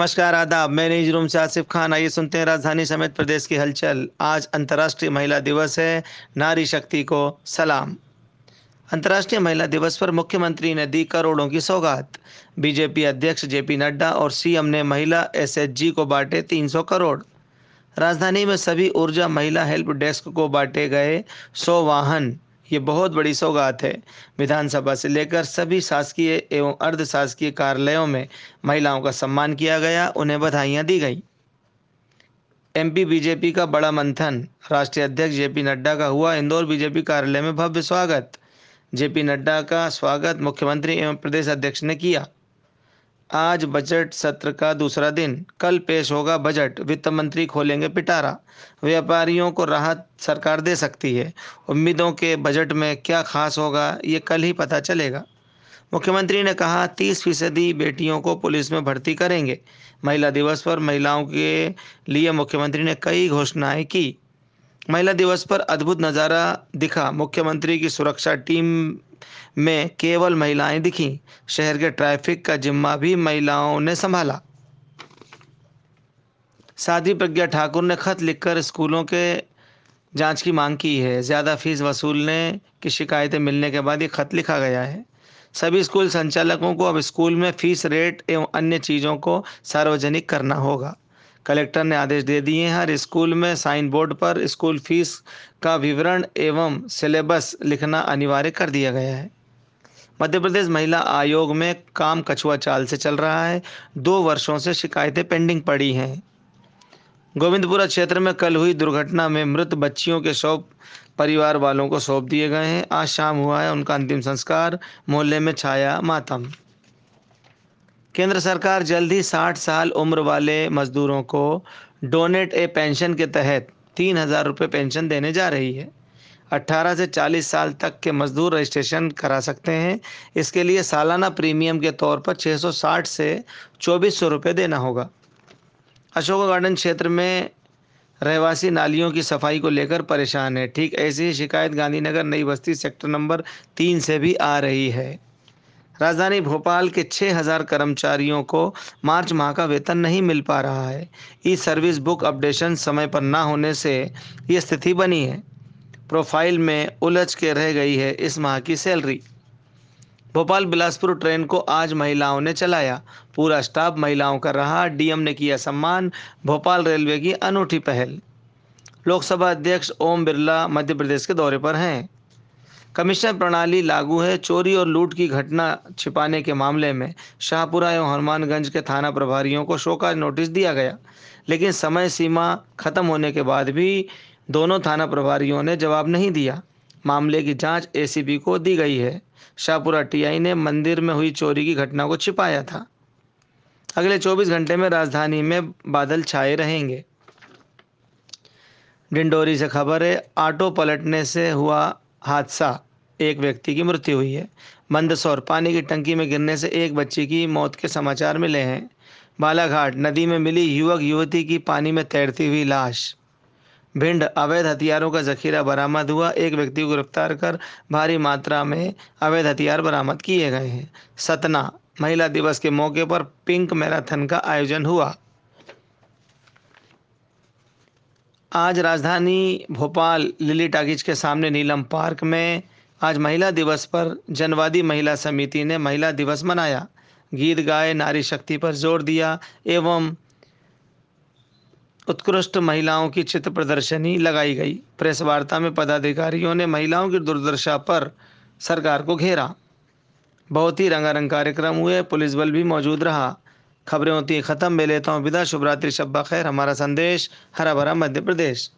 नमस्कार, आदाब। मैं न्यूज़ रूम से आसिफ खान। आइए सुनते हैं राजधानी समेत प्रदेश की हलचल। आज अंतर्राष्ट्रीय महिला दिवस है। नारी शक्ति को सलाम। अंतर्राष्ट्रीय महिला दिवस पर मुख्यमंत्री ने दी करोड़ों की सौगात। बीजेपी अध्यक्ष जेपी नड्डा और सीएम ने महिला एसएचजी को बांटे 300 करोड़। राजधानी में सभी ऊर्जा महिला हेल्प डेस्क को बांटे गए 100 वाहन। ये बहुत बड़ी सौगात है विधानसभा से लेकर सभी शासकीय एवं अर्ध शासकीय कार्यालयों में महिलाओं का सम्मान किया गया, उन्हें बधाइयाँ दी गई। एमपी बीजेपी का बड़ा मंथन, राष्ट्रीय अध्यक्ष जेपी नड्डा का हुआ इंदौर बीजेपी कार्यालय में भव्य स्वागत। जेपी नड्डा का स्वागत मुख्यमंत्री एवं प्रदेश अध्यक्ष ने किया। आज बजट सत्र का दूसरा दिन। कल पेश होगा बजट। वित्त मंत्री खोलेंगे पिटारा। व्यापारियों को राहत सरकार दे सकती है। उम्मीदों के बजट में क्या खास होगा, ये कल ही पता चलेगा। मुख्यमंत्री ने कहा, तीस फ़ीसदी बेटियों को पुलिस में भर्ती करेंगे। महिला दिवस पर महिलाओं के लिए मुख्यमंत्री ने कई घोषणाएँ की। महिला दिवस पर अद्भुत नज़ारा दिखा। मुख्यमंत्री की सुरक्षा टीम में केवल महिलाएँ दिखीं। शहर के ट्रैफ़िक का जिम्मा भी महिलाओं ने संभाला। साध्वी प्रज्ञा ठाकुर ने खत लिखकर स्कूलों के जाँच की मांग की है। ज़्यादा फ़ीस वसूलने की शिकायतें मिलने के बाद ये खत लिखा गया है। सभी स्कूल संचालकों को अब स्कूल में फ़ीस, रेट एवं अन्य चीज़ों को सार्वजनिक करना होगा। कलेक्टर ने आदेश दे दिए हैं। हर स्कूल में साइन बोर्ड पर स्कूल फ़ीस का विवरण एवं सिलेबस लिखना अनिवार्य कर दिया गया है। मध्य प्रदेश महिला आयोग में काम कछुआ चाल से चल रहा है। दो वर्षों से शिकायतें पेंडिंग पड़ी हैं। गोविंदपुरा क्षेत्र में कल हुई दुर्घटना में मृत बच्चियों के शव परिवार वालों को सौंप दिए गए हैं। आज शाम हुआ है उनका अंतिम संस्कार। मोहल्ले में छाया मातम। केंद्र सरकार जल्द ही 60 साल उम्र वाले मजदूरों को डोनेट ए पेंशन के तहत तीन हज़ार रुपये पेंशन देने जा रही है। 18 से 40 साल तक के मजदूर रजिस्ट्रेशन करा सकते हैं। इसके लिए सालाना प्रीमियम के तौर पर 660 से चौबीस सौ रुपये देना होगा। अशोका गार्डन क्षेत्र में रहवासी नालियों की सफ़ाई को लेकर परेशान है। ठीक ऐसी ही शिकायत गांधीनगर नई बस्ती सेक्टर नंबर तीन से भी आ रही है। राजधानी भोपाल के 6000 कर्मचारियों को मार्च माह का वेतन नहीं मिल पा रहा है। ई सर्विस बुक अपडेशन समय पर ना होने से ये स्थिति बनी है। प्रोफ़ाइल में उलझ के रह गई है इस माह की सैलरी। भोपाल बिलासपुर ट्रेन को आज महिलाओं ने चलाया। पूरा स्टाफ महिलाओं का रहा। डीएम ने किया सम्मान। भोपाल रेलवे की अनूठी पहल। लोकसभा अध्यक्ष ओम बिरला मध्य प्रदेश के दौरे पर हैं। कमिश्नर प्रणाली लागू है। चोरी और लूट की घटना छिपाने के मामले में शाहपुरा एवं हनुमानगंज के थाना प्रभारियों को शोकाज नोटिस दिया गया। लेकिन समय सीमा खत्म होने के बाद भी दोनों थाना प्रभारियों ने जवाब नहीं दिया। मामले की जाँच एसीबी को दी गई है। शाहपुरा टीआई ने मंदिर में हुई चोरी की घटना को छिपाया था। अगले 24 घंटे में राजधानी में बादल छाए रहेंगे। डिंडोरी से खबर है, ऑटो पलटने से हुआ हादसा। एक व्यक्ति की मृत्यु हुई है। मंदसौर, पानी की टंकी में गिरने से एक बच्ची की मौत के समाचार मिले हैं। बालाघाट नदी में मिली युवक युवती की पानी में तैरती हुई लाश। भिंड, अवैध हथियारों का जखीरा बरामद हुआ। एक व्यक्ति को गिरफ़्तार कर भारी मात्रा में अवैध हथियार बरामद किए गए हैं। सतना, महिला दिवस के मौके पर पिंक मैराथन का आयोजन हुआ। आज राजधानी भोपाल लिली टागिज के सामने नीलम पार्क में आज महिला दिवस पर जनवादी महिला समिति ने महिला दिवस मनाया। गीत गाए, नारी शक्ति पर ज़ोर दिया एवं उत्कृष्ट महिलाओं की चित्र प्रदर्शनी लगाई गई। प्रेस वार्ता में पदाधिकारियों ने महिलाओं की दुर्दशा पर सरकार को घेरा। बहुत ही रंगारंग कार्यक्रम हुए, पुलिस बल भी मौजूद रहा। खबरें होती हैं ख़त्म। मैं लेता हूँ विदा। शुभरात्रि शब्बा खैर। हमारा संदेश हरा भरा मध्य प्रदेश।